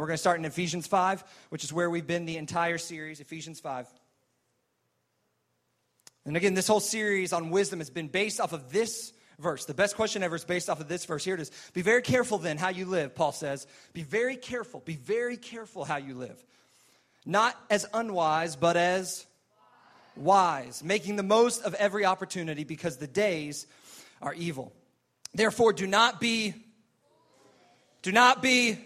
We're going to start in Ephesians 5, which is where we've been the entire series, Ephesians 5. And again, this whole series on wisdom has been based off of this verse. The best question ever is based off of this verse. Here it is. Be very careful then how you live, Paul says. Be very careful. Be very careful how you live. Not as unwise, but as wise, making the most of every opportunity because the days are evil. Therefore, do not be, do not be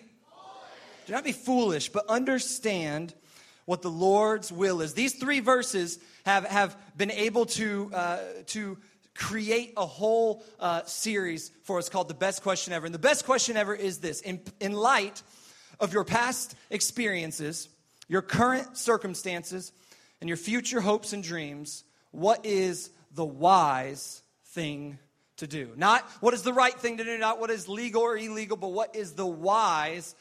do not be foolish, but understand what the Lord's will is. These three verses have, have been able to, uh, to create a whole uh, series for us called The Best Question Ever. And the best question ever is this in, in light of your past experiences, your current circumstances, and your future hopes and dreams, what is the wise thing to do? Not what is the right thing to do, not what is legal or illegal, but what is the wise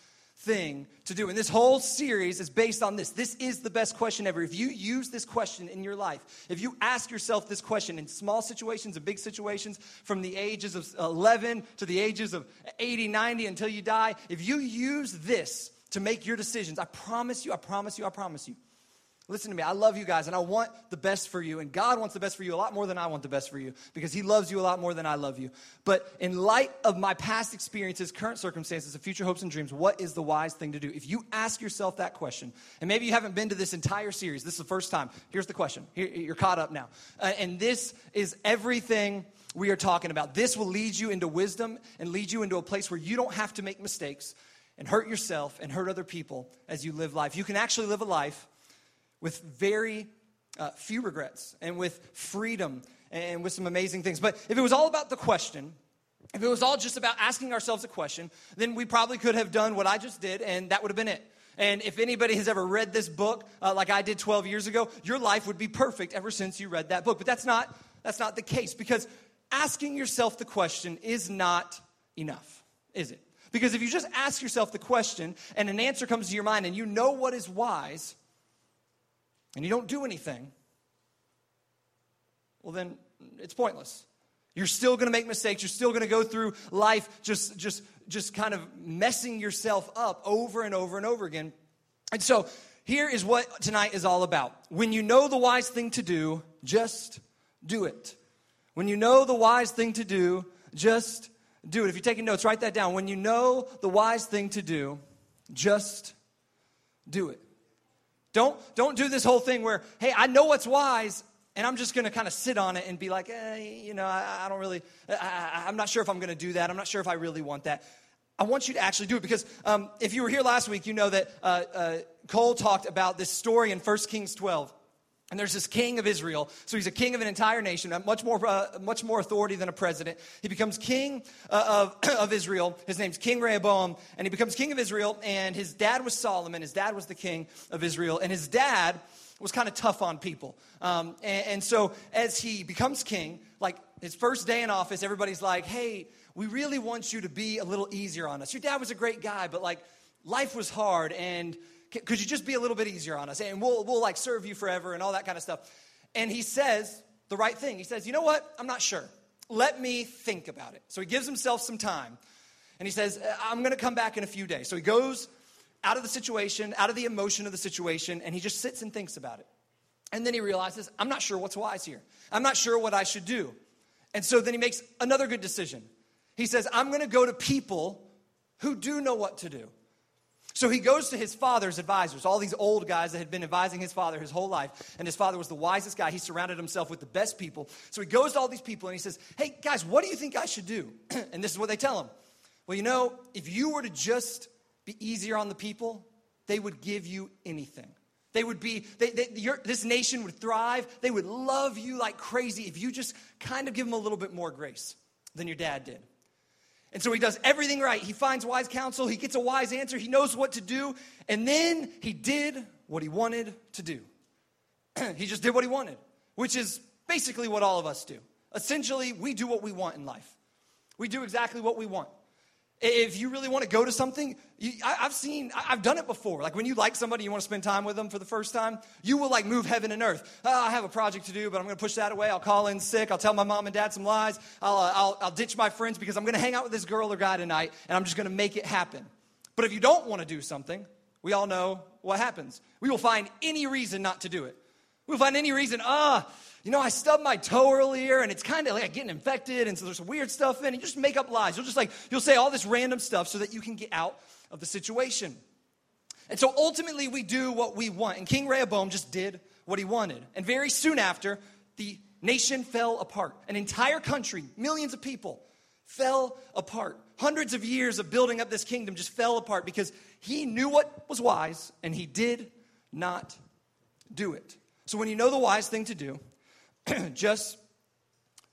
thing to do. And this whole series is based on this. This is the best question ever. If you use this question in your life, if you ask yourself this question in small situations and big situations, from the ages of 11 to the ages of 80, 90 until you die, if you use this to make your decisions, I promise you, I promise you, I promise you, Listen to me. I love you guys and I want the best for you. And God wants the best for you a lot more than I want the best for you because He loves you a lot more than I love you. But in light of my past experiences, current circumstances, and future hopes and dreams, what is the wise thing to do? If you ask yourself that question, and maybe you haven't been to this entire series, this is the first time. Here's the question. Here, you're caught up now. Uh, and this is everything we are talking about. This will lead you into wisdom and lead you into a place where you don't have to make mistakes and hurt yourself and hurt other people as you live life. You can actually live a life with very uh, few regrets and with freedom and with some amazing things. But if it was all about the question, if it was all just about asking ourselves a question, then we probably could have done what I just did, and that would have been it. And if anybody has ever read this book, uh, like I did 12 years ago, your life would be perfect ever since you read that book. But that's not that's not the case because asking yourself the question is not enough, is it? Because if you just ask yourself the question and an answer comes to your mind and you know what is wise, and you don't do anything, well, then it's pointless. You're still going to make mistakes. You're still going to go through life just, just, just kind of messing yourself up over and over and over again. And so here is what tonight is all about. When you know the wise thing to do, just do it. When you know the wise thing to do, just do it. If you're taking notes, write that down. When you know the wise thing to do, just do it. Don't, don't do this whole thing where, hey, I know what's wise, and I'm just going to kind of sit on it and be like, eh, you know, I, I don't really, I, am not sure if I'm going to do that. I'm not sure if I really want that. I want you to actually do it because um, if you were here last week, you know that uh, uh, Cole talked about this story in 1 Kings 12 and there's this king of Israel. So he's a king of an entire nation, much more, uh, much more authority than a president. He becomes king uh, of, of Israel. His name's King Rehoboam. And he becomes king of Israel. And his dad was Solomon. His dad was the king of Israel. And his dad was kind of tough on people. Um, and, and so as he becomes king, like his first day in office, everybody's like, hey, we really want you to be a little easier on us. Your dad was a great guy, but like life was hard. And could you just be a little bit easier on us? And we'll, we'll like serve you forever and all that kind of stuff. And he says the right thing. He says, You know what? I'm not sure. Let me think about it. So he gives himself some time. And he says, uh, I'm going to come back in a few days. So he goes out of the situation, out of the emotion of the situation, and he just sits and thinks about it. And then he realizes, I'm not sure what's wise here. I'm not sure what I should do. And so then he makes another good decision. He says, I'm going to go to people who do know what to do. So he goes to his father's advisors, all these old guys that had been advising his father his whole life. And his father was the wisest guy. He surrounded himself with the best people. So he goes to all these people and he says, Hey, guys, what do you think I should do? and this is what they tell him. Well, you know, if you were to just be easier on the people, they would give you anything. They would be, they, they, your, this nation would thrive. They would love you like crazy if you just kind of give them a little bit more grace than your dad did. And so he does everything right. He finds wise counsel, he gets a wise answer, he knows what to do, and then he did what he wanted to do. he just did what he wanted, which is basically what all of us do. Essentially, we do what we want in life. We do exactly what we want. If you really want to go to something, you, I, have seen, I, have done it before. Like when you like somebody, you want to spend time with them for the first time, you will like move heaven and earth. Oh, I have a project to do, but I'm going to push that away. I'll call in sick. I'll tell my mom and dad some lies. I'll, uh, I'll, I'll ditch my friends because I'm going to hang out with this girl or guy tonight, and I'm just going to make it happen. But if you don't want to do something, we all know what happens. We will find any reason not to do it. We'll find any reason, ah, you know, I stubbed my toe earlier and it's kind of like getting infected and so there's some weird stuff in it. You just make up lies. You'll just like, you'll say all this random stuff so that you can get out of the situation. And so ultimately we do what we want. And King Rehoboam just did what he wanted. And very soon after, the nation fell apart. An entire country, millions of people, fell apart. Hundreds of years of building up this kingdom just fell apart because he knew what was wise and he did not do it. So when you know the wise thing to do, just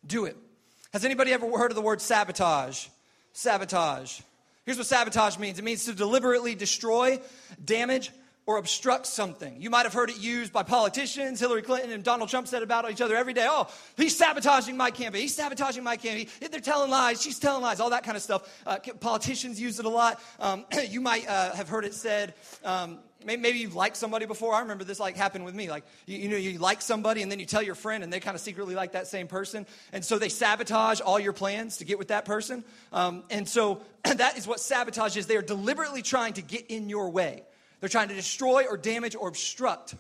do it. Has anybody ever heard of the word sabotage? Sabotage. Here's what sabotage means it means to deliberately destroy, damage, or obstruct something. You might have heard it used by politicians. Hillary Clinton and Donald Trump said about each other every day. Oh, he's sabotaging my campaign. He's sabotaging my campaign. They're telling lies. She's telling lies. All that kind of stuff. Uh, politicians use it a lot. Um, you might uh, have heard it said. Um, maybe you've liked somebody before. I remember this like happened with me. Like you, you, know, you like somebody and then you tell your friend and they kind of secretly like that same person, and so they sabotage all your plans to get with that person. Um, and so that is what sabotage is. They are deliberately trying to get in your way. They're trying to destroy or damage or obstruct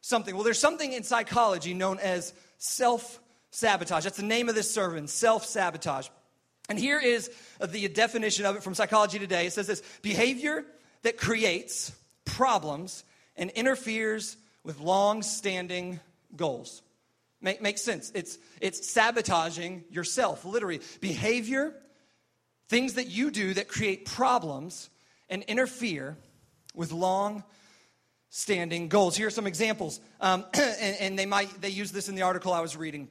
something. Well, there's something in psychology known as self sabotage. That's the name of this sermon, self sabotage. And here is the definition of it from Psychology Today. It says this behavior that creates problems and interferes with long standing goals. Make, makes sense. It's, it's sabotaging yourself, literally. Behavior, things that you do that create problems and interfere with long standing goals. Here are some examples, um, and, and, they might they use this in the article I was reading.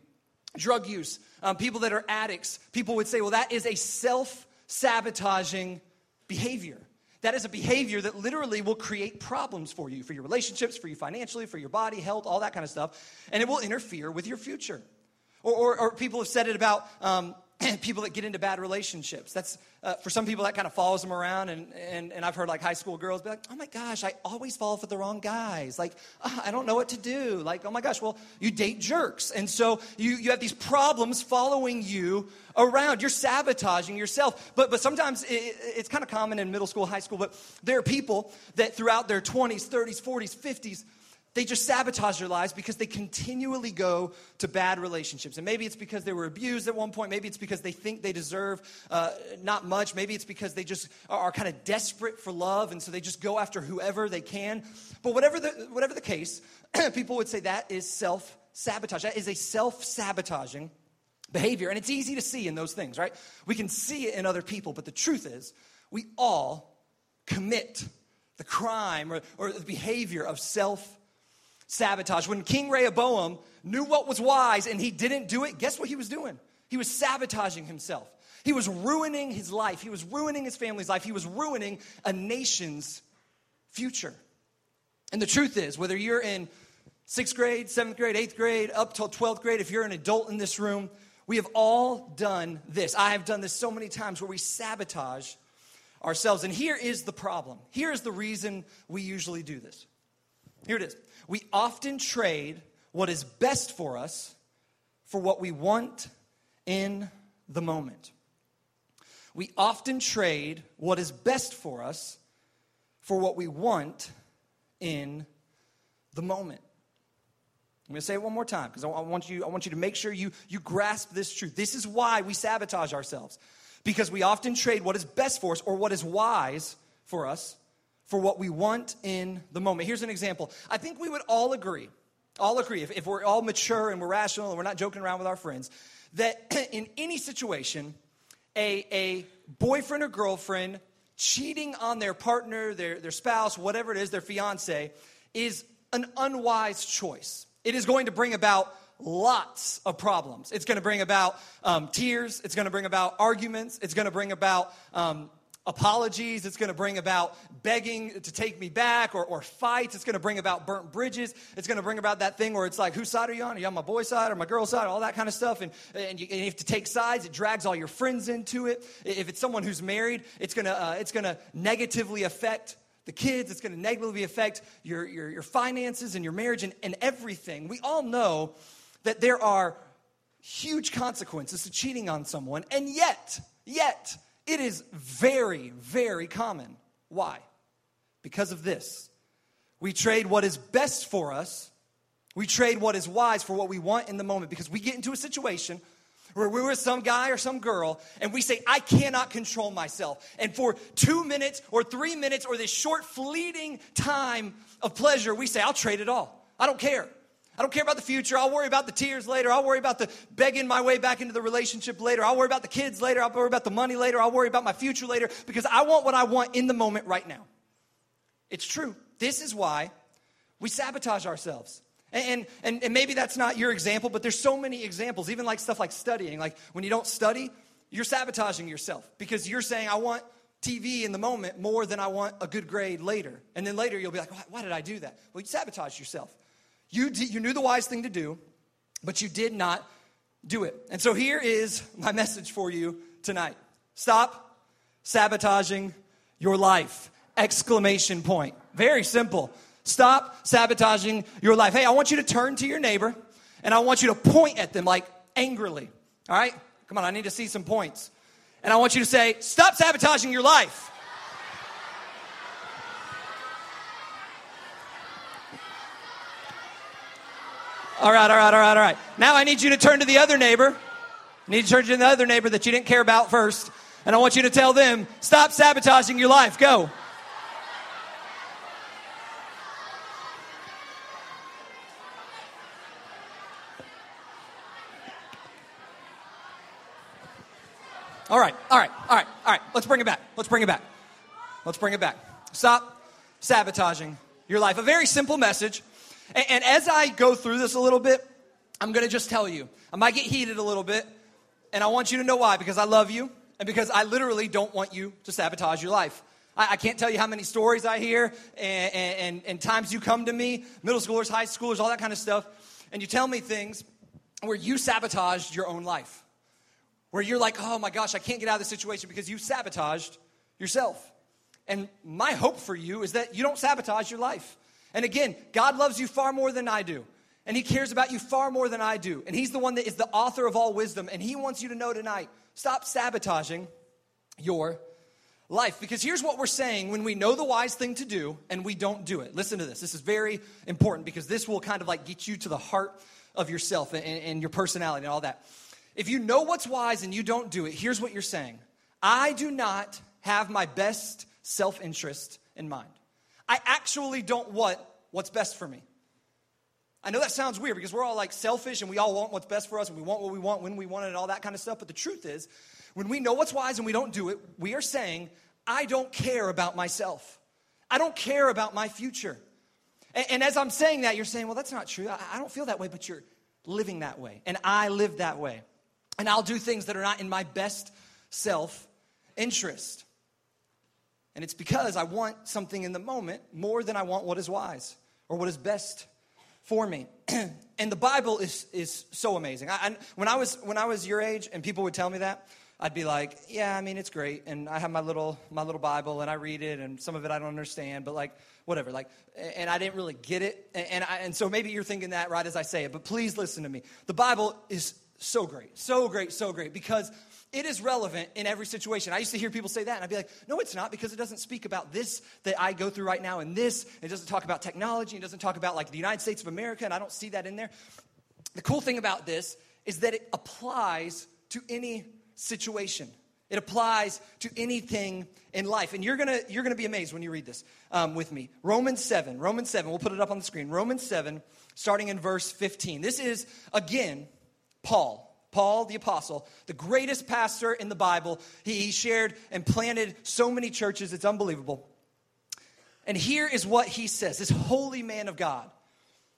Drug use, um, people that are addicts, people would say, well, that is a self sabotaging behavior. That is a behavior that literally will create problems for you, for your relationships, for you financially, for your body, health, all that kind of stuff, and it will interfere with your future. Or, or, or people have said it about um, people that get into bad relationships. That's uh, for some people that kind of follows them around, and, and and I've heard like high school girls be like, "Oh my gosh, I always fall for the wrong guys. Like, oh, I don't know what to do. Like, oh my gosh, well, you date jerks, and so you you have these problems following you around. You're sabotaging yourself. But but sometimes it, it's kind of common in middle school, high school. But there are people that throughout their 20s, 30s, 40s, 50s they just sabotage their lives because they continually go to bad relationships. And maybe it's because they were abused at one point. Maybe it's because they think they deserve uh, not much. Maybe it's because they just are, are kind of desperate for love. And so they just go after whoever they can. But whatever the, whatever the case, people would say that is self sabotage. That is a self sabotaging behavior. And it's easy to see in those things, right? We can see it in other people. But the truth is, we all commit the crime or, or the behavior of self sabotage. When King Rehoboam knew what was wise and he didn't do it, guess what he was doing? He was sabotaging himself. He was ruining his life. He was ruining his family's life. He was ruining a nation's future. And the truth is, whether you're in sixth grade, seventh grade, eighth grade, up till 12th grade, if you're an adult in this room, we have all done this. I have done this so many times where we sabotage ourselves. And here is the problem. Here is the reason we usually do this. Here it is we often trade what is best for us for what we want in the moment. We often trade what is best for us for what we want in the moment. I'm going to say it one more time because I want you, I want you to make sure you, you grasp this truth. This is why we sabotage ourselves because we often trade what is best for us or what is wise for us for what we want in the moment. Here's an example. I think we would all agree, all agree, if, if we're all mature and we're rational and we're not joking around with our friends, that in any situation, a, a boyfriend or girlfriend cheating on their partner, their, their spouse, whatever it is, their fiance, is an unwise choice. It is going to bring about lots of problems. It's going to bring about um, tears. It's going to bring about arguments. It's going to bring about um, apologies. It's going to bring about begging to take me back or, or fights. It's going to bring about burnt bridges. It's going to bring about that thing where it's like, whose side are you on? Are you on my boy side or my girl side? All that kind of stuff. And, and, you, and you have to take sides. It drags all your friends into it. If it's someone who's married, it's going to, uh, it's going to negatively affect the kids. It's going to negatively affect your, your, your finances and your marriage and, and everything. We all know that there are huge consequences to cheating on someone. And yet, yet, it is very, very common Why? Because of this. We trade what is best for us, we trade what is wise for what we want in the moment because we get into a situation where we're with some guy or some girl and we say, I cannot control myself. And for two minutes or three minutes or this short, fleeting time of pleasure, we say, I'll trade it all. I don't care. I don't care about the future. I'll worry about the tears later. I'll worry about the begging my way back into the relationship later. I'll worry about the kids later. I'll worry about the money later. I'll worry about my future later because I want what I want in the moment right now. It's true. This is why we sabotage ourselves. And, and, and maybe that's not your example, but there's so many examples, even like stuff like studying. Like when you don't study, you're sabotaging yourself because you're saying, I want TV in the moment more than I want a good grade later. And then later you'll be like, why, why did I do that? Well, you sabotage yourself. You, you knew the wise thing to do, but you did not do it. And so here is my message for you tonight stop sabotaging your life. Exclamation point. Very simple. Stop sabotaging your life. Hey, I want you to turn to your neighbor and I want you to point at them like angrily. All right? Come on, I need to see some points. And I want you to say, Stop sabotaging your life. All right, all right, all right, all right. Now I need you to turn to the other neighbor. I need to turn to the other neighbor that you didn't care about first. And I want you to tell them, stop sabotaging your life. Go. All right, all right, all right, all right. Let's bring it back. Let's bring it back. Let's bring it back. Stop sabotaging your life. A very simple message and, and as I go through this a little bit, I'm going to just tell you. I might get heated a little bit, and I want you to know why because I love you and because I literally don't want you to sabotage your life. I, can't tell you how many stories I hear and, and, and times you come to me, middle schoolers, high schoolers, all that kind of stuff, and you tell me things where you sabotaged your own life. Where you're like, oh my gosh, I can't get out of this situation because you sabotaged yourself. And my hope for you is that you don't sabotage your life. And again, God loves you far more than I do. And He cares about you far more than I do. And He's the one that is the author of all wisdom. And He wants you to know tonight stop sabotaging your life. Because here's what we're saying when we know the wise thing to do and we don't do it. Listen to this. This is very important because this will kind of like get you to the heart of yourself and, and your personality and all that. If you know what's wise and you don't do it, here's what you're saying I do not have my best self interest in mind. I actually don't want what's best for me. I know that sounds weird because we're all like selfish and we all want what's best for us and we want what we want when we want it and all that kind of stuff. But the truth is, when we know what's wise and we don't do it, we are saying, I don't care about myself. I don't care about my future. And, and as I'm saying that, you're saying, well, that's not true. I, I don't feel that way, but you're living that way. And I live that way. And I'll do things that are not in my best self interest. And it's because I want something in the moment more than I want what is wise or what is best for me. and the Bible is, is so amazing. I, I, when, I was, when I was your age and people would tell me that, I'd be like, yeah, I mean, it's great. And I have my little, my little Bible and I read it and some of it I don't understand, but like, whatever. Like, and I didn't really get it. And, and, I, and so maybe you're thinking that right as I say it, but please listen to me. The Bible is so great, so great, so great because it is relevant in every situation. I used to hear people say that, and I'd be like, no, it's not, because it doesn't speak about this that I go through right now and this. It doesn't talk about technology. It doesn't talk about like the United States of America, and I don't see that in there. The cool thing about this is that it applies to any situation. It applies to anything in life. And you're gonna, you're gonna be amazed when you read this um, with me. Romans 7, Romans 7, we'll put it up on the screen. Romans 7, starting in verse 15. This is, again, Paul Paul the Apostle, the greatest pastor in the Bible. He shared and planted so many churches, it's unbelievable. And here is what he says this holy man of God.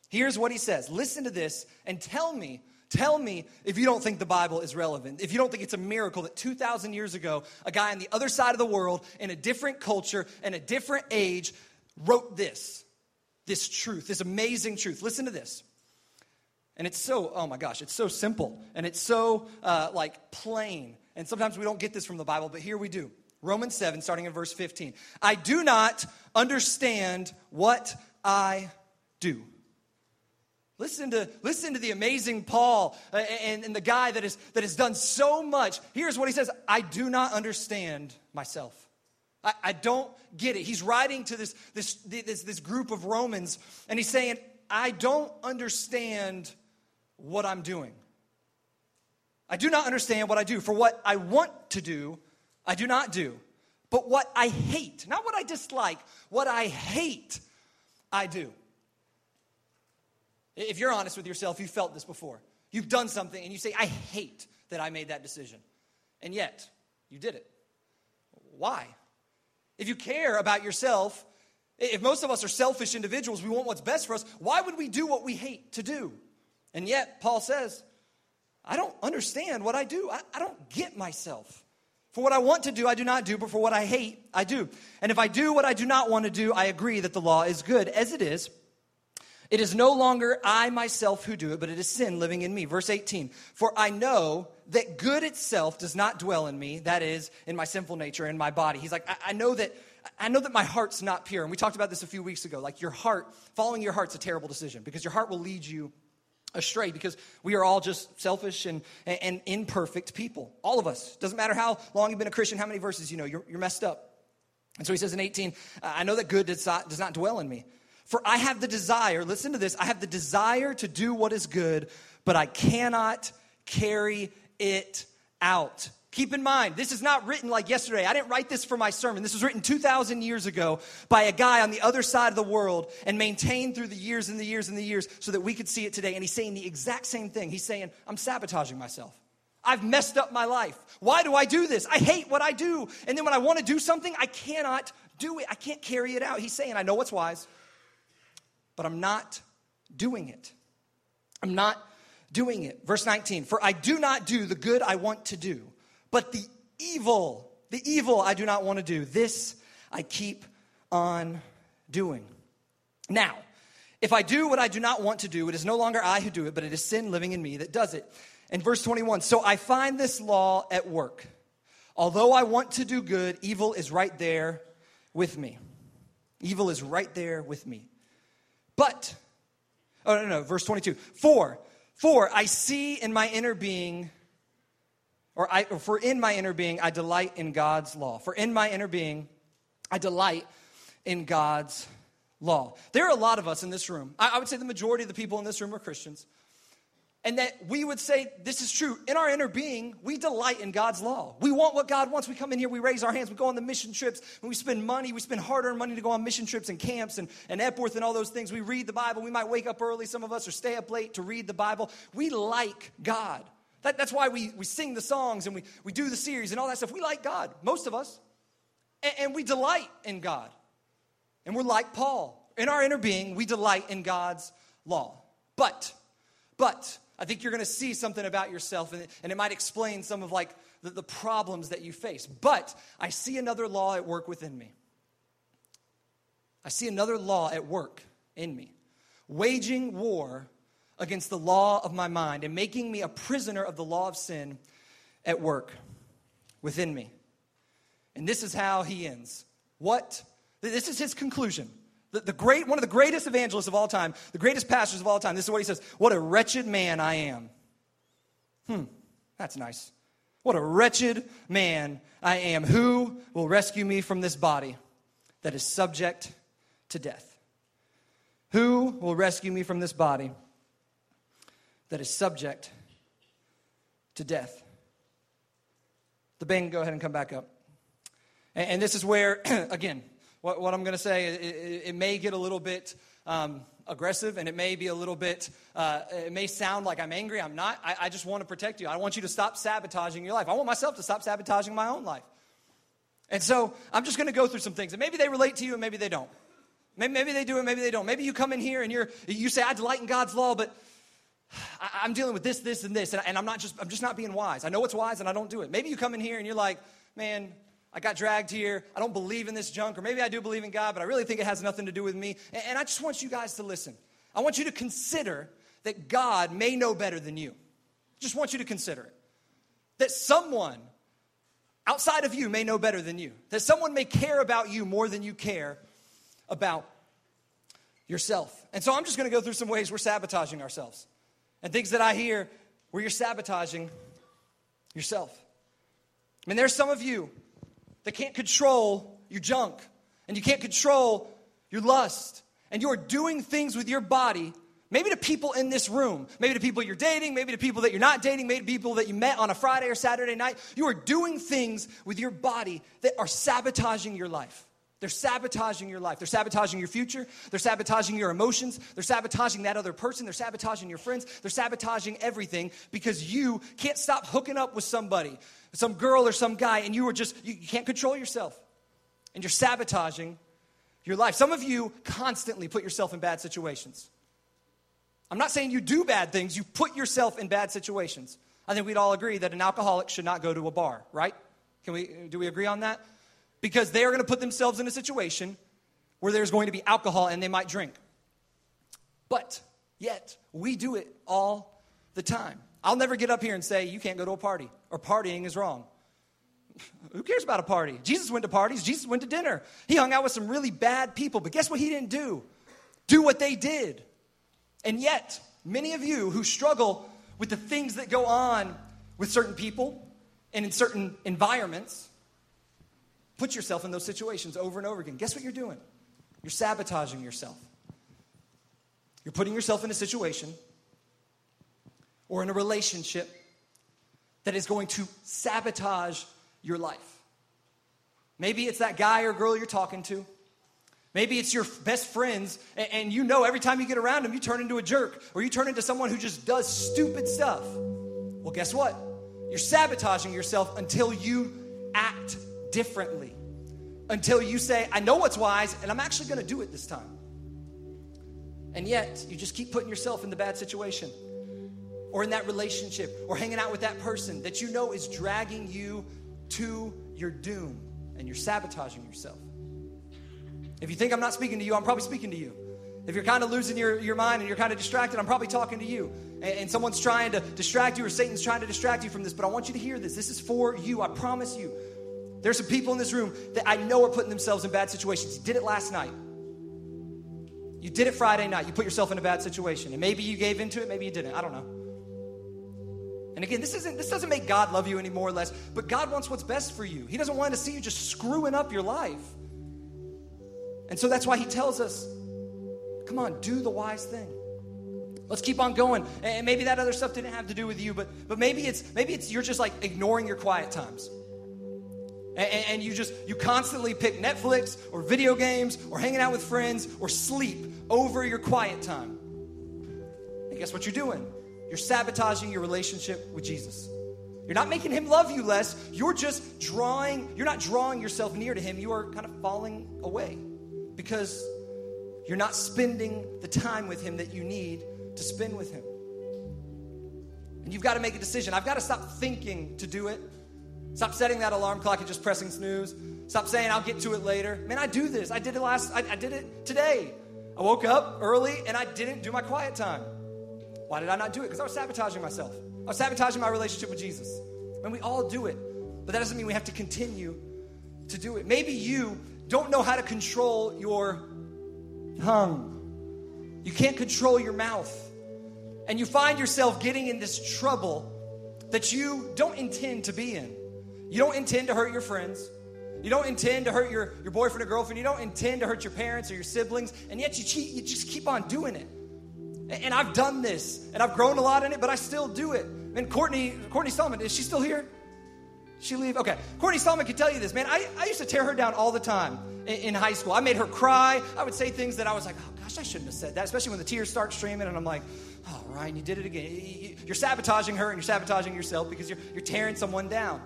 Here's what he says Listen to this and tell me, tell me if you don't think the Bible is relevant, if you don't think it's a miracle that 2,000 years ago, a guy on the other side of the world, in a different culture, in a different age, wrote this, this truth, this amazing truth. Listen to this. And it's so, oh my gosh, it's so simple and it's so uh, like plain. And sometimes we don't get this from the Bible, but here we do. Romans 7, starting in verse 15. I do not understand what I do. Listen to, listen to the amazing Paul uh, and, and the guy that, is, that has done so much. Here's what he says I do not understand myself. I, I don't get it. He's writing to this, this, this, this group of Romans, and he's saying, I don't understand what I'm doing. I do not understand what I do. For what I want to do, I do not do. But what I hate, not what I dislike, what I hate, I do. If you're honest with yourself, you've felt this before. You've done something and you say, I hate that I made that decision. And yet, you did it. Why? If you care about yourself, if most of us are selfish individuals, we want what's best for us, why would we do what we hate to do? And yet, Paul says, I don't understand what I do. I, I don't get myself. For what I want to do, I do not do, but for what I hate, I do. And if I do what I do not want to do, I agree that the law is good. As it is, it is no longer I myself who do it, but it is sin living in me. Verse 18 For I know that good itself does not dwell in me, that is, in my sinful nature, in my body. He's like, I, I know that. I know that my heart's not pure. And we talked about this a few weeks ago. Like your heart, following your heart's a terrible decision because your heart will lead you astray because we are all just selfish and, and imperfect people. All of us. Doesn't matter how long you've been a Christian, how many verses you know, you're, you're messed up. And so he says in 18, I know that good does not, does not dwell in me. For I have the desire, listen to this, I have the desire to do what is good, but I cannot carry it out. Keep in mind, this is not written like yesterday. I didn't write this for my sermon. This was written 2,000 years ago by a guy on the other side of the world and maintained through the years and the years and the years so that we could see it today. And he's saying the exact same thing. He's saying, I'm sabotaging myself. I've messed up my life. Why do I do this? I hate what I do. And then when I want to do something, I cannot do it. I can't carry it out. He's saying, I know what's wise, but I'm not doing it. I'm not doing it. Verse 19, for I do not do the good I want to do but the evil, the evil I do not want to do, this I keep on doing. Now, if I do what I do not want to do, it is no longer I who do it, but it is sin living in me that does it. And verse 21 So I find this law at work. Although I want to do good, evil is right there with me. Evil is right there with me. But, oh no, no, verse 22. For, for I see in my inner being or, I, or for in my inner being, I delight in God's law. For in my inner being, I delight in God's law. There are a lot of us in this room. I, I would say the majority of the people in this room are Christians. And that we would say this is true. In our inner being, we delight in God's law. We want what God wants. We come in here, we raise our hands, we go on the mission trips, and we spend money. We spend hard earned money to go on mission trips and camps and, and Epworth and all those things. We read the Bible. We might wake up early, some of us, or stay up late to read the Bible. We like God. That, that's why we, we sing the songs and we, we do the series and all that stuff. We like God, most of us. And, and we delight in God. And we're like Paul. In our inner being, we delight in God's law. But, but, I think you're going to see something about yourself and and it might explain some of like the, the problems that you face. But I see another law at work within me. I see another law at work in me, waging war against the law of my mind and making me a prisoner of the law of sin at work within me. And this is how he ends. What? This is his conclusion. The, the, great, one of the greatest evangelists of all time, the greatest pastors of all time, this is what he says What a wretched man I am. Hmm, that's nice. What a wretched man I am. Who will rescue me from this body that is subject to death? Who will rescue me from this body that is subject to death. The band, go ahead and come back up. And, and this is where, again, what, what I'm going to say, it, it, it, may get a little bit um, aggressive and it may be a little bit, uh, it may sound like I'm angry. I'm not. I, I just want to protect you. I want you to stop sabotaging your life. I want myself to stop sabotaging my own life. And so I'm just going to go through some things. And maybe they relate to you and maybe they don't. Maybe, maybe they do and maybe they don't. Maybe you come in here and you're, you say, I delight in God's law, but I, am dealing with this, this, and this, and, and I'm not just, I'm just not being wise. I know it's wise and I don't do it. Maybe you come in here and you're like, man, I got dragged here. I don't believe in this junk, or maybe I do believe in God, but I really think it has nothing to do with me. And, and I just want you guys to listen. I want you to consider that God may know better than you. Just want you to consider it. That someone outside of you may know better than you. That someone may care about you more than you care about yourself. And so I'm just going to go through some ways we're sabotaging ourselves and things that I hear where you're sabotaging yourself. I mean, there's some of you that can't control your junk, and you can't control your lust, and you are doing things with your body Maybe to people in this room, maybe to people you're dating, maybe to people that you're not dating, maybe to people that you met on a Friday or Saturday night. You are doing things with your body that are sabotaging your life. They're sabotaging your life. They're sabotaging your future. They're sabotaging your emotions. They're sabotaging that other person. They're sabotaging your friends. They're sabotaging everything because you can't stop hooking up with somebody, some girl or some guy, and you are just, you can't control yourself. And you're sabotaging your life. Some of you constantly put yourself in bad situations. I'm not saying you do bad things, you put yourself in bad situations. I think we'd all agree that an alcoholic should not go to a bar, right? Can we do we agree on that? Because they are going to put themselves in a situation where there's going to be alcohol and they might drink. But yet, we do it all the time. I'll never get up here and say you can't go to a party or partying is wrong. Who cares about a party? Jesus went to parties, Jesus went to dinner. He hung out with some really bad people, but guess what he didn't do? Do what they did. And yet, many of you who struggle with the things that go on with certain people and in certain environments, put yourself in those situations over and over again. Guess what you're doing? You're sabotaging yourself. You're putting yourself in a situation or in a relationship that is going to sabotage your life. Maybe it's that guy or girl you're talking to. Maybe it's your best friends, and you know every time you get around them, you turn into a jerk or you turn into someone who just does stupid stuff. Well, guess what? You're sabotaging yourself until you act differently. Until you say, I know what's wise, and I'm actually gonna do it this time. And yet, you just keep putting yourself in the bad situation or in that relationship or hanging out with that person that you know is dragging you to your doom, and you're sabotaging yourself. If you think I'm not speaking to you, I'm probably speaking to you. If you're kind of losing your, your mind and you're kind of distracted, I'm probably talking to you. And, and, someone's trying to distract you or Satan's trying to distract you from this, but I want you to hear this. This is for you. I promise you. There's some people in this room that I know are putting themselves in bad situations. You did it last night. You did it Friday night. You put yourself in a bad situation. And maybe you gave into it, maybe you didn't. I don't know. And again, this isn't this doesn't make God love you any more or less, but God wants what's best for you. He doesn't want to see you just screwing up your life. And so that's why he tells us come on, do the wise thing. Let's keep on going. And maybe that other stuff didn't have to do with you, but, but maybe it's maybe it's you're just like ignoring your quiet times. And, and you just you constantly pick Netflix or video games or hanging out with friends or sleep over your quiet time. And guess what you're doing? You're sabotaging your relationship with Jesus. You're not making him love you less. You're just drawing, you're not drawing yourself near to him. You are kind of falling away because you're not spending the time with Him that you need to spend with Him. And you've got to make a decision. I've got to stop thinking to do it. Stop setting that alarm clock and just pressing snooze. Stop saying I'll get to it later. Man, I do this. I did it last, I, I did it today. I woke up early and I didn't do my quiet time. Why did I not do it? Because I was sabotaging myself. I was sabotaging my relationship with Jesus. And we all do it. But that doesn't mean we have to continue to do it. Maybe you don't know how to control your tongue. You can't control your mouth. And you find yourself getting in this trouble that you don't intend to be in. You don't intend to hurt your friends. You don't intend to hurt your, your boyfriend or girlfriend. You don't intend to hurt your parents or your siblings. And yet you, cheat, you just keep on doing it. And, and I've done this. And I've grown a lot in it, but I still do it. And Courtney, Courtney Solomon, is she still here? She leave? Okay. Courtney Solomon can tell you this, man. I, I used to tear her down all the time in, in, high school. I made her cry. I would say things that I was like, oh gosh, I shouldn't have said that, especially when the tears start streaming. And I'm like, oh, Ryan, you did it again. You're sabotaging her and you're sabotaging yourself because you're, you're tearing someone down.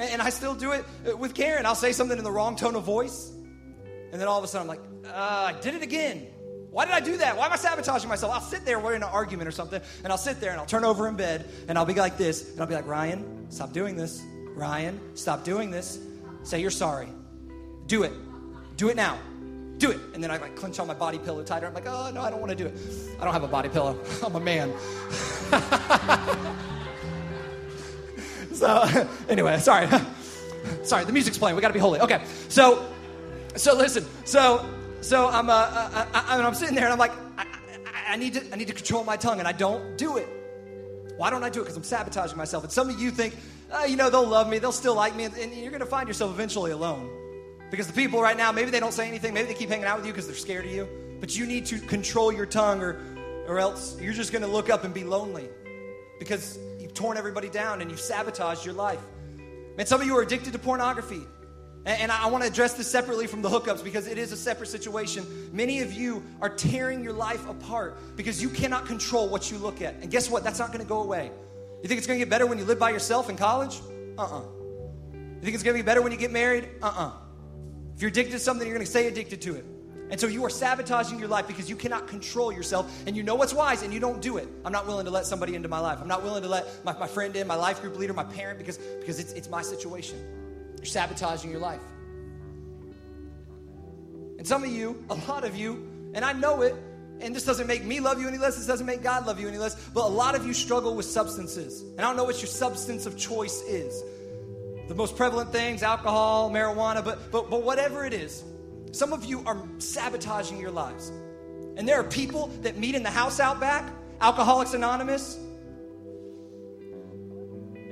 And, I still do it uh, with Karen. I'll say something in the wrong tone of voice. And then all of a sudden, I'm like, uh, I did it again. Why did I do that? Why am I sabotaging myself? I'll sit there, we're in an argument or something, and I'll sit there and I'll turn over in bed and I'll be like this, and I'll be like, Ryan, stop doing this. Ryan, stop doing this. Say you're sorry. Do it. Do it now. Do it. And then I like clench on my body pillow tighter. I'm like, oh no, I don't want to do it. I don't have a body pillow. I'm a man. so anyway, sorry. sorry, the music's playing. We got to be holy. Okay. So so listen. So so I'm, uh, uh, I, I, I'm sitting there and I'm like, I, I, I, need to, I need to control my tongue and I don't do it. Why don't I do it? Because I'm sabotaging myself. And some of you think, oh, you know, they'll love me, they'll still like me, and you're going to find yourself eventually alone. Because the people right now, maybe they don't say anything, maybe they keep hanging out with you because they're scared of you, but you need to control your tongue or, or else you're just going to look up and be lonely because you've torn everybody down and you've sabotaged your life. Man, some of you are addicted to pornography. And, I want to address this separately from the hookups because it is a separate situation. Many of you are tearing your life apart because you cannot control what you look at. And guess what? That's not going to go away. You think it's going to get better when you live by yourself in college? Uh uh-uh. uh You think it's going to be better when you get married? Uh uh-uh. uh If you're addicted to something, you're going to stay addicted to it. And so you are sabotaging your life because you cannot control yourself and you know what's wise and you don't do it. I'm not willing to let somebody into my life. I'm not willing to let my, my friend in, my life group leader, my parent, because, because it's, it's my situation. You're sabotaging your life. And some of you, a lot of you, and I know it, and this doesn't make me love you any less, this doesn't make God love you any less, but a lot of you struggle with substances. And I don't know what your substance of choice is. The most prevalent things, alcohol, marijuana, but, but, but whatever it is, some of you are sabotaging your lives. And there are people that meet in the house out back, Alcoholics Anonymous,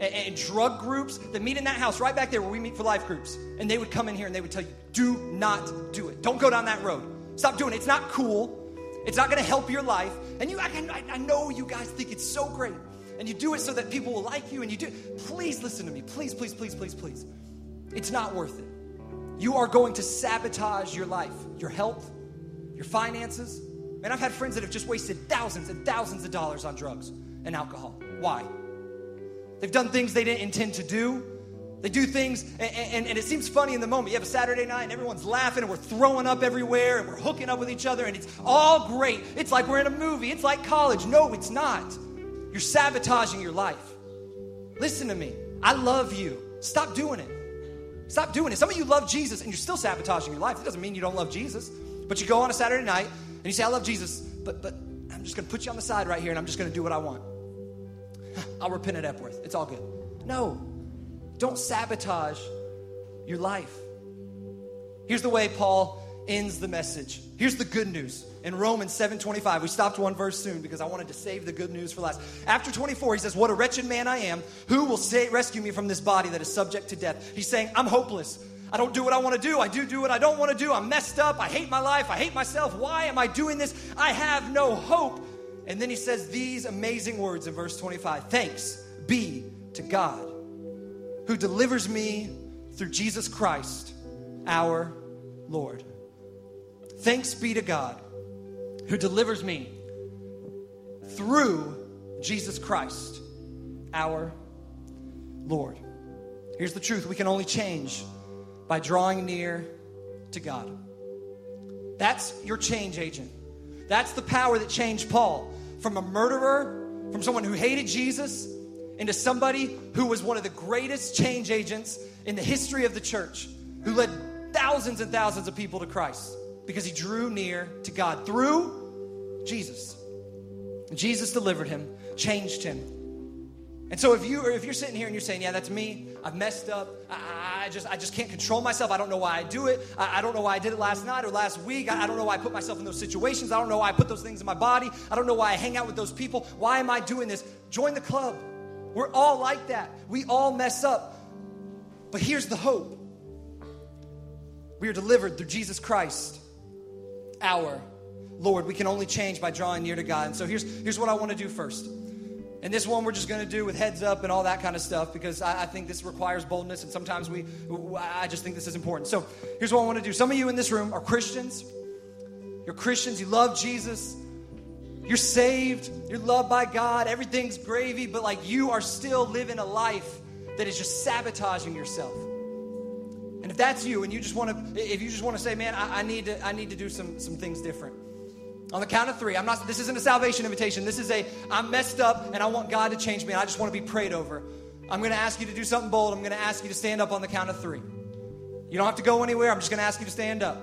and, and, drug groups that meet in that house right back there where we meet for life groups. And they would come in here and they would tell you, do not do it. Don't go down that road. Stop doing it. It's not cool. It's not going to help your life. And you, I, I know you guys think it's so great. And you do it so that people will like you and you do. Please listen to me. Please, please, please, please, please. It's not worth it. You are going to sabotage your life, your health, your finances. And I've had friends that have just wasted thousands and thousands of dollars on drugs and alcohol. Why? They've done things they didn't intend to do. They do things, and, and, and, it seems funny in the moment. You have a Saturday night, and everyone's laughing, and we're throwing up everywhere, and we're hooking up with each other, and it's all great. It's like we're in a movie. It's like college. No, it's not. You're sabotaging your life. Listen to me. I love you. Stop doing it. Stop doing it. Some of you love Jesus and you're still sabotaging your life. It doesn't mean you don't love Jesus. But you go on a Saturday night and you say, I love Jesus, but, but I'm just going to put you on the side right here and I'm just going to do what I want. I'll repent at Epworth. It's all good. No, don't sabotage your life. Here's the way Paul ends the message. Here's the good news. In Romans 7:25, we stopped one verse soon because I wanted to save the good news for last. After 24, he says, "What a wretched man I am! Who will say, rescue me from this body that is subject to death?" He's saying, "I'm hopeless. I don't do what I want to do. I do do what I don't want to do. I'm messed up. I hate my life. I hate myself. Why am I doing this? I have no hope." And then he says these amazing words in verse 25. Thanks be to God who delivers me through Jesus Christ, our Lord. Thanks be to God who delivers me through Jesus Christ, our Lord. Here's the truth we can only change by drawing near to God. That's your change agent. That's the power that changed Paul from a murderer, from someone who hated Jesus, into somebody who was one of the greatest change agents in the history of the church, who led thousands and thousands of people to Christ because he drew near to God through Jesus. Jesus delivered him, changed him. And so if you or if you're sitting here and you're saying, "Yeah, that's me. I've messed up. I, I just I just can't control myself. I don't know why I do it. I, I don't know why I did it last night or last week. I, I, don't know why I put myself in those situations. I don't know why I put those things in my body. I don't know why I hang out with those people. Why am I doing this? Join the club. We're all like that. We all mess up. But here's the hope. We are delivered through Jesus Christ our Lord. We can only change by drawing near to God. And so here's, here's what I want to do first. And this one we're just going to do with heads up and all that kind of stuff because I, I, think this requires boldness and sometimes we, I just think this is important. So here's what I want to do. Some of you in this room are Christians. You're Christians. You love Jesus. You're saved. You're loved by God. Everything's gravy, but like you are still living a life that is just sabotaging yourself. And if that's you and you just want to, if you just want to say, man, I, I, need to, I need to do some, some things different. On the count of three, I'm not, this isn't a salvation invitation. This is a, I'm messed up and I want God to change me and I just want to be prayed over. I'm going to ask you to do something bold. I'm going to ask you to stand up on the count of three. You don't have to go anywhere. I'm just going to ask you to stand up.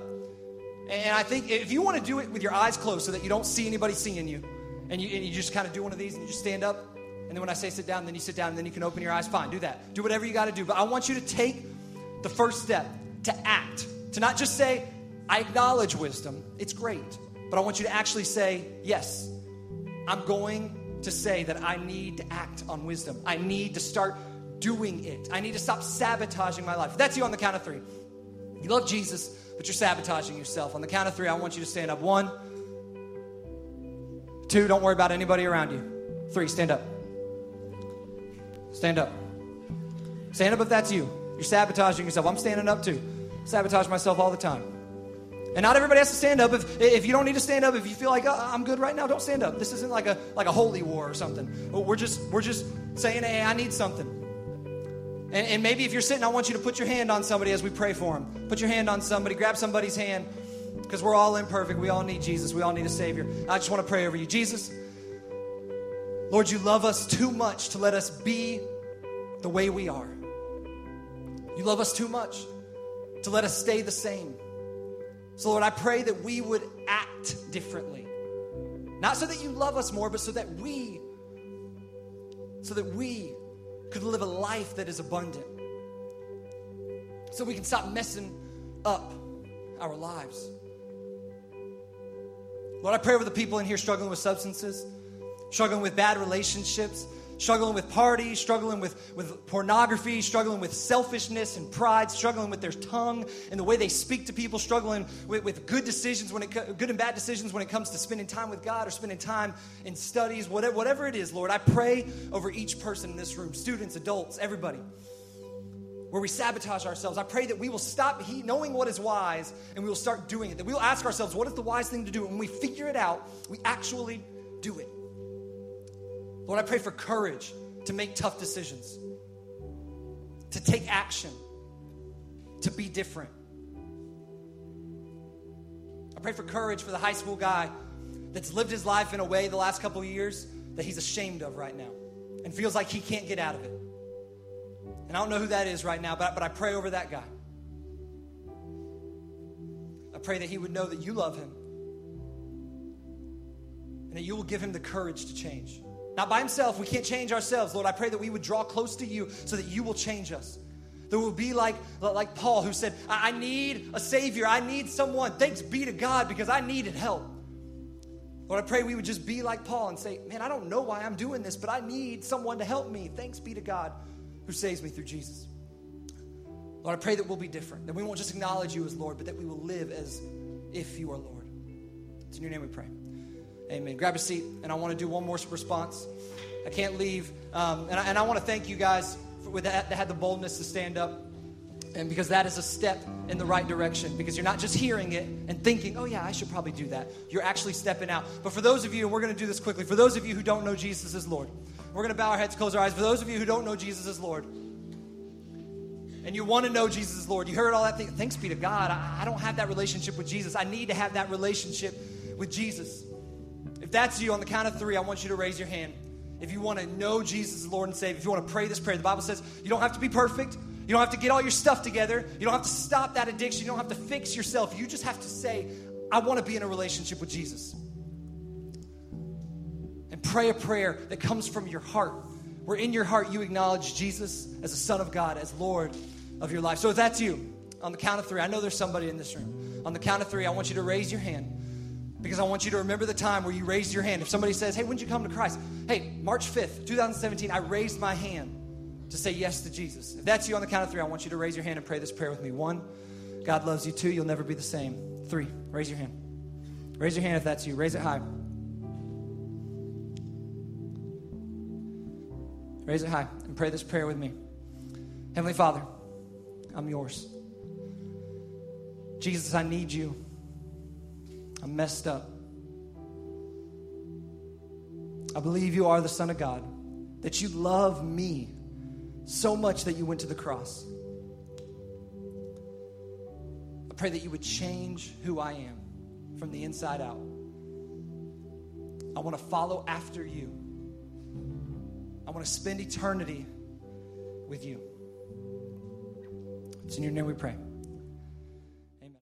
And I think if you want to do it with your eyes closed so that you don't see anybody seeing you, and you, and you just kind of do one of these and you just stand up, and then when I say sit down, then you sit down, and then you can open your eyes, fine, do that. Do whatever you got to do. But I want you to take the first step to act, to not just say, I acknowledge wisdom, it's great, but I want you to actually say, Yes, I'm going to say that I need to act on wisdom. I need to start doing it. I need to stop sabotaging my life. That's you on the count of three. You love Jesus, but you're sabotaging yourself. On the count of three, I want you to stand up. One, two, don't worry about anybody around you. Three, stand up. Stand up. Stand up if that's you. You're sabotaging yourself. I'm standing up too. Sabotage myself all the time. And not everybody has to stand up. If, if you don't need to stand up, if you feel like oh, I'm good right now, don't stand up. This isn't like a like a holy war or something. We're just we're just saying, hey, I need something. And, and maybe if you're sitting, I want you to put your hand on somebody as we pray for them. Put your hand on somebody. Grab somebody's hand because we're all imperfect. We all need Jesus. We all need a Savior. I just want to pray over you, Jesus. Lord, you love us too much to let us be the way we are. You love us too much to let us stay the same. So, Lord, I pray that we would act differently. Not so that you love us more, but so that we, so that we could live a life that is abundant. So we can stop messing up our lives. Lord, I pray over the people in here struggling with substances, struggling with bad relationships, struggling with parties, struggling with, with pornography, struggling with selfishness and pride, struggling with their tongue and the way they speak to people, struggling with, with good decisions when it good and bad decisions when it comes to spending time with God or spending time in studies, whatever, whatever it is, Lord, I pray over each person in this room, students, adults, everybody. Where we sabotage ourselves. I pray that we will stop he, knowing what is wise and we will start doing it. That we will ask ourselves, what is the wise thing to do? And when we figure it out, we actually do it. Lord, I pray for courage to make tough decisions, to take action, to be different. I pray for courage for the high school guy that's lived his life in a way the last couple years that he's ashamed of right now and feels like he can't get out of it. And I don't know who that is right now, but, but I pray over that guy. I pray that he would know that you love him and that you will give him the courage to change. Not by himself. We can't change ourselves. Lord, I pray that we would draw close to you so that you will change us. That we'll be like, like Paul, who said, I need a Savior. I need someone. Thanks be to God because I needed help. Lord, I pray we would just be like Paul and say, Man, I don't know why I'm doing this, but I need someone to help me. Thanks be to God who saves me through Jesus. Lord, I pray that we'll be different, that we won't just acknowledge you as Lord, but that we will live as if you are Lord. It's in your name we pray. Amen. Grab a seat, and I want to do one more response. I can't leave. Um, and I, and I want to thank you guys for, that, that had the boldness to stand up. And because that is a step in the right direction, because you're not just hearing it and thinking, oh, yeah, I should probably do that. You're actually stepping out. But for those of you, and we're going to do this quickly, for those of you who don't know Jesus as Lord, we're going to bow our heads, close our eyes. For those of you who don't know Jesus as Lord, and you want to know Jesus as Lord, you heard all that thing. Thanks be to God. I, I don't have that relationship with Jesus. I need to have that relationship with Jesus. If that's you, on the count of three, I want you to raise your hand. If you want to know Jesus as Lord and Savior, if you want to pray this prayer, the Bible says you don't have to be perfect. You don't have to get all your stuff together. You don't have to stop that addiction. You don't have to fix yourself. You just have to say, I want to be in a relationship with Jesus. And pray a prayer that comes from your heart, where in your heart you acknowledge Jesus as the Son of God, as Lord of your life. So if that's you, on the count of three, I know there's somebody in this room. On the count of three, I want you to raise your hand because I want you to remember the time where you raised your hand. If somebody says, Hey, when did you come to Christ? Hey, March 5th, 2017, I raised my hand to say yes to Jesus. If that's you on the count of three, I want you to raise your hand and pray this prayer with me. One, God loves you. Two, you'll never be the same. Three, raise your hand. Raise your hand if that's you. Raise it high. Raise it high and pray this prayer with me. Heavenly Father, I'm yours. Jesus, I need you. I'm messed up. I believe you are the Son of God, that you love me so much that you went to the cross. I pray that you would change who I am from the inside out. I want to follow after you. I want to spend eternity with you. It's in your name we pray.